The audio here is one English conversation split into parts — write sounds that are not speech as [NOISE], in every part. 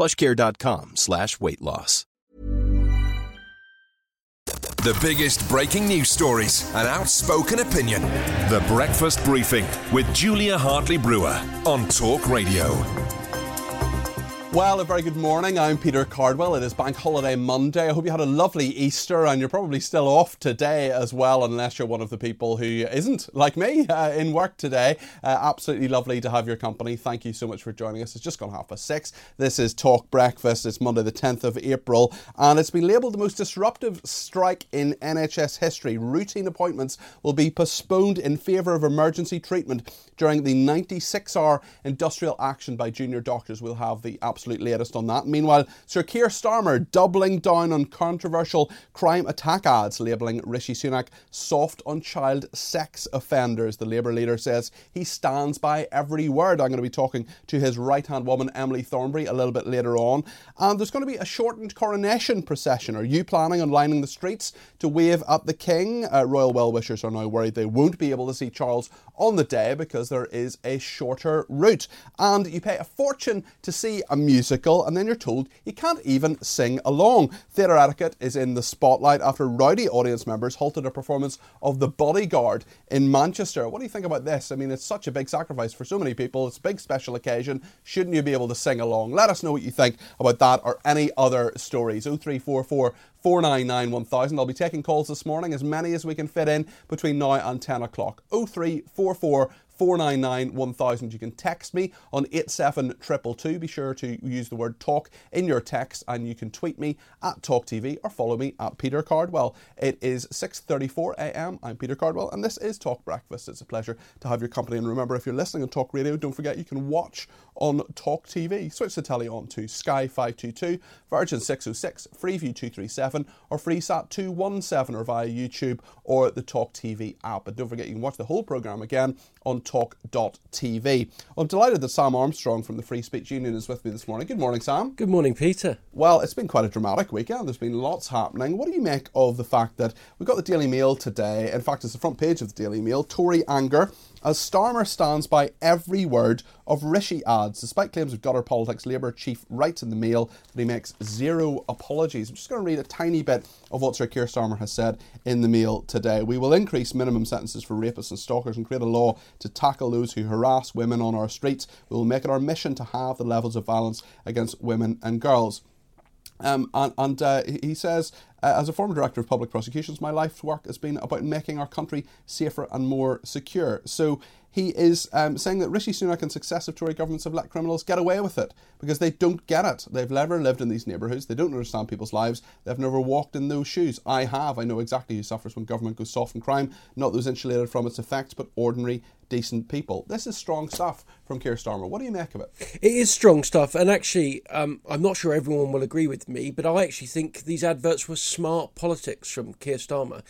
plushcare.com slash weight loss. The biggest breaking news stories and outspoken opinion. The Breakfast Briefing with Julia Hartley Brewer on Talk Radio. Well, a very good morning. I'm Peter Cardwell. It is Bank Holiday Monday. I hope you had a lovely Easter and you're probably still off today as well, unless you're one of the people who isn't, like me, uh, in work today. Uh, absolutely lovely to have your company. Thank you so much for joining us. It's just gone half past six. This is Talk Breakfast. It's Monday, the 10th of April, and it's been labelled the most disruptive strike in NHS history. Routine appointments will be postponed in favour of emergency treatment during the 96 hour industrial action by junior doctors. We'll have the absolute absolute latest on that. Meanwhile, Sir Keir Starmer doubling down on controversial crime attack ads, labelling Rishi Sunak soft on child sex offenders. The Labour leader says he stands by every word. I'm going to be talking to his right hand woman, Emily Thornberry, a little bit later on. And there's going to be a shortened coronation procession. Are you planning on lining the streets to wave at the King? Uh, royal well wishers are now worried they won't be able to see Charles on the day because there is a shorter route. And you pay a fortune to see a musical, and then you're told you can't even sing along. Theatre etiquette is in the spotlight after rowdy audience members halted a performance of The Bodyguard in Manchester. What do you think about this? I mean, it's such a big sacrifice for so many people. It's a big special occasion. Shouldn't you be able to sing along? Let us know what you think about that or any other stories. 0344 499 1000. I'll be taking calls this morning, as many as we can fit in between now and 10 o'clock. 0344 499 1000. You can text me on 87222. Be sure to use the word talk in your text and you can tweet me at TalkTV or follow me at Peter Cardwell. It is 6.34 a.m. I'm Peter Cardwell and this is Talk Breakfast. It's a pleasure to have your company and remember if you're listening on Talk Radio, don't forget you can watch on Talk TV. Switch the telly on to Sky 522, Virgin 606, Freeview 237 or FreeSat 217 or via YouTube or the Talk TV app. And don't forget you can watch the whole programme again on talk.tv. I'm delighted that Sam Armstrong from the Free Speech Union is with me this morning. Good morning, Sam. Good morning, Peter. Well, it's been quite a dramatic weekend. There's been lots happening. What do you make of the fact that we got the Daily Mail today? In fact, it's the front page of the Daily Mail. Tory anger as Starmer stands by every word of Rishi ads. Despite claims of gutter politics, Labour chief writes in the Mail that he makes zero apologies. I'm just going to read a tiny bit of what Sir Keir Starmer has said in the Mail today. We will increase minimum sentences for rapists and stalkers and create a law to tackle those who harass women on our streets. We will make it our mission to halve the levels of violence against women and girls. Um, and, and uh, he says, uh, as a former director of public prosecutions, my life's work has been about making our country safer and more secure. So he is um, saying that Rishi Sunak and successive Tory governments have let criminals get away with it because they don't get it. They've never lived in these neighbourhoods. They don't understand people's lives. They've never walked in those shoes. I have. I know exactly who suffers when government goes soft on crime. Not those insulated from its effects, but ordinary, decent people. This is strong stuff from Keir Starmer. What do you make of it? It is strong stuff, and actually, um, I'm not sure everyone will agree with me, but I actually think these adverts were smart politics from Keir Starmer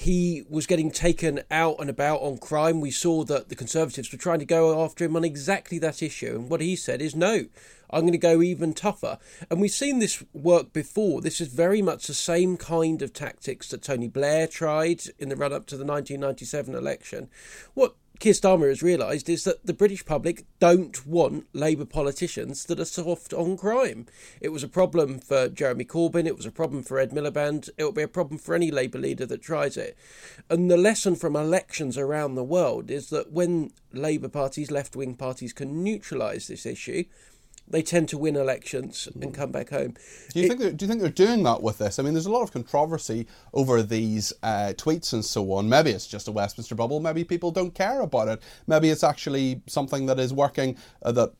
he was getting taken out and about on crime. We saw that the Conservatives were trying to go after him on exactly that issue. And what he said is, no, I'm going to go even tougher. And we've seen this work before. This is very much the same kind of tactics that Tony Blair tried in the run up to the 1997 election. What Keir Starmer has realised is that the British public don't want Labour politicians that are soft on crime. It was a problem for Jeremy Corbyn, it was a problem for Ed Miliband, it will be a problem for any Labour leader that tries it. And the lesson from elections around the world is that when Labour parties, left wing parties, can neutralise this issue, they tend to win elections and come back home. Do you it, think they're, do you think they're doing that with this? I mean, there's a lot of controversy over these uh, tweets and so on. Maybe it's just a Westminster bubble. Maybe people don't care about it. Maybe it's actually something that is working uh, that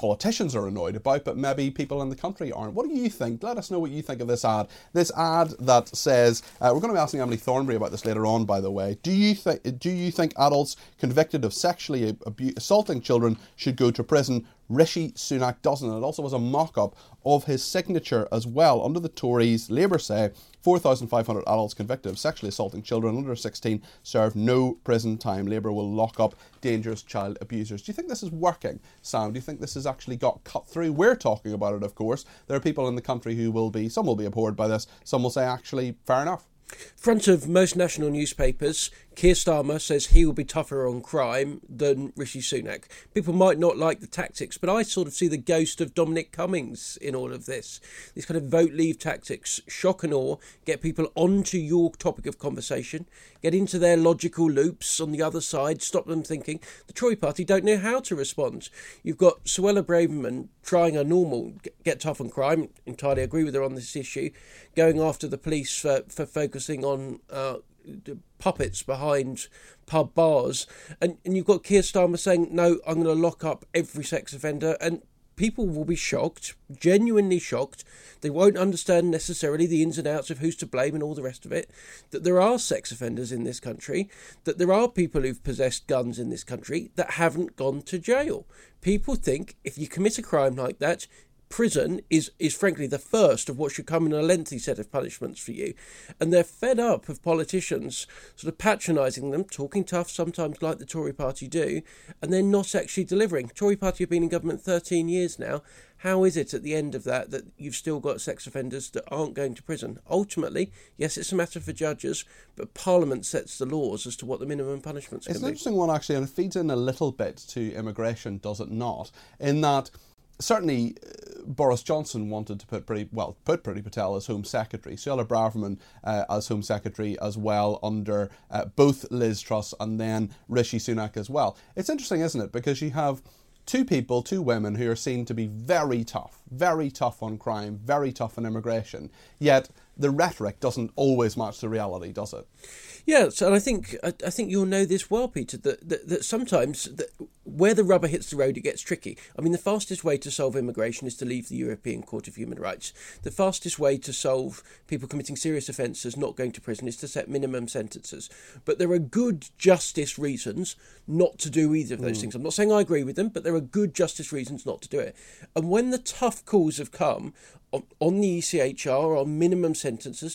politicians are annoyed about, but maybe people in the country aren't. What do you think? Let us know what you think of this ad. This ad that says uh, we're going to be asking Emily Thornberry about this later on. By the way, do you think do you think adults convicted of sexually abu- assaulting children should go to prison? Rishi Sunak doesn't. It also was a mock-up of his signature as well. Under the Tories, Labour say 4,500 adults convicted of sexually assaulting children under 16 serve no prison time. Labour will lock up dangerous child abusers. Do you think this is working, Sam? Do you think this has actually got cut through? We're talking about it, of course. There are people in the country who will be, some will be abhorred by this, some will say, actually, fair enough. Front of most national newspapers, Keir Starmer says he will be tougher on crime than Rishi Sunak. People might not like the tactics, but I sort of see the ghost of Dominic Cummings in all of this. These kind of vote leave tactics, shock and awe, get people onto your topic of conversation, get into their logical loops on the other side, stop them thinking. The Tory party don't know how to respond. You've got Suella Braverman trying a normal get tough on crime, entirely agree with her on this issue, going after the police for, for focusing on uh, puppets behind pub bars. And, and you've got Keir Starmer saying, no, I'm going to lock up every sex offender. And people will be shocked, genuinely shocked. They won't understand necessarily the ins and outs of who's to blame and all the rest of it. That there are sex offenders in this country, that there are people who've possessed guns in this country that haven't gone to jail. People think if you commit a crime like that, prison is is frankly the first of what should come in a lengthy set of punishments for you. And they're fed up of politicians sort of patronising them talking tough sometimes like the Tory party do and they're not actually delivering. Tory party have been in government 13 years now. How is it at the end of that that you've still got sex offenders that aren't going to prison? Ultimately yes it's a matter for judges but parliament sets the laws as to what the minimum punishments it's an be. interesting one actually and it feeds in a little bit to immigration does it not? In that certainly uh, Boris Johnson wanted to put pretty well put Priti Patel as Home Secretary, Suella Braverman uh, as Home Secretary as well under uh, both Liz Truss and then Rishi Sunak as well. It's interesting, isn't it? Because you have two people, two women who are seen to be very tough, very tough on crime, very tough on immigration, yet the rhetoric doesn't always match the reality, does it? Yes, and I think I, I think you'll know this well, Peter. That that, that sometimes that where the rubber hits the road, it gets tricky. I mean, the fastest way to solve immigration is to leave the European Court of Human Rights. The fastest way to solve people committing serious offences not going to prison is to set minimum sentences. But there are good justice reasons not to do either of those mm. things. I'm not saying I agree with them, but there are good justice reasons not to do it. And when the tough calls have come on the ECHR on minimum sentences,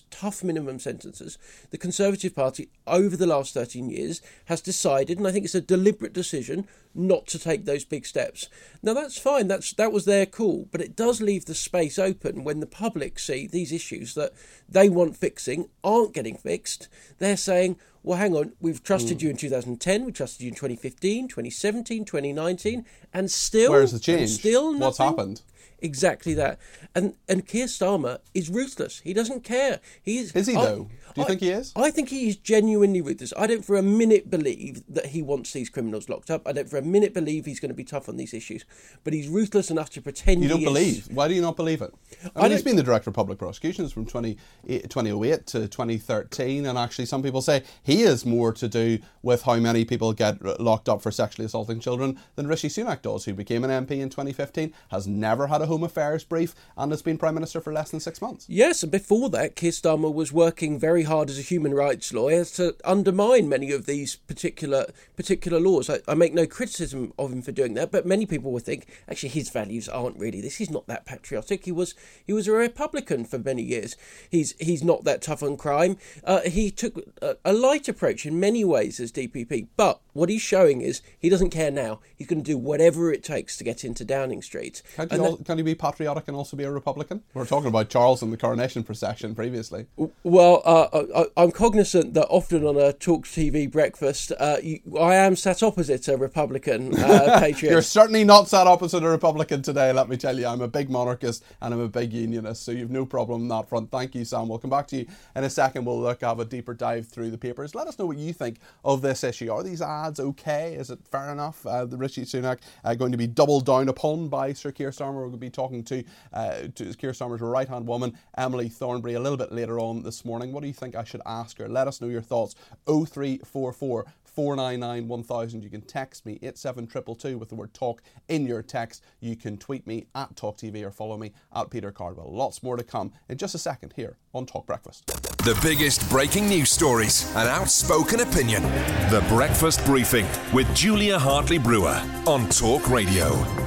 tough minimum sentences, the Conservative Party over the last 13 years has decided, and I think it's a deliberate decision, not to take those big steps. Now that's fine, that's that was their call, but it does leave the space open when the public see these issues that they want fixing aren't getting fixed. They're saying, well, hang on, we've trusted mm. you in 2010, we trusted you in 2015, 2017, 2019, and still. Where's the change? Still nothing. What's happened? Exactly that. And and Keir Starmer is ruthless. He doesn't care. He's Is he though? Do you I, think he is? I think he is genuinely ruthless. I don't for a minute believe that he wants these criminals locked up. I don't for a minute believe he's going to be tough on these issues. But he's ruthless enough to pretend You don't believe? Is. Why do you not believe it? I, mean, he's been the director of public prosecutions from 20, eh, 2008 to 2013, and actually some people say he has more to do with how many people get locked up for sexually assaulting children than Rishi Sunak does, who became an MP in 2015, has never had a Home Affairs brief, and has been Prime Minister for less than six months. Yes, and before that, Keir Starmer was working very hard as a human rights lawyer to undermine many of these particular particular laws. I, I, make no criticism of him for doing that, but many people would think actually his values aren't really this. He's not that patriotic. He was he was a Republican for many years. He's he's not that tough on crime. Uh, he took a, a light approach in many ways as DPP, but what he's showing is he doesn't care now. He's going to do whatever it takes to get into Downing Street. Can you, al- can to be patriotic and also be a Republican? We are talking about Charles and the coronation procession previously. Well, uh, I, am cognizant that often on a Talk TV breakfast, uh, you, I am sat opposite a Republican uh, [LAUGHS] patriot. You're certainly not sat opposite a Republican today, let me tell you. I'm a big monarchist and I'm a big unionist, so you've no problem on that front. Thank you, Sam. We'll come back to you in a second. We'll look, have a deeper dive through the papers. Let us know what you think of this issue. Are these ads okay? Is it fair enough? Uh, the Rishi Sunak uh, going to be doubled down upon by Sir Keir Starmer. Be talking to, uh, to Keir Starmer's right hand woman, Emily Thornberry, a little bit later on this morning. What do you think I should ask her? Let us know your thoughts. 0344 499 1000. You can text me 87222 with the word talk in your text. You can tweet me at TalkTV or follow me at Peter Cardwell. Lots more to come in just a second here on Talk Breakfast. The biggest breaking news stories and outspoken opinion. The Breakfast Briefing with Julia Hartley Brewer on Talk Radio.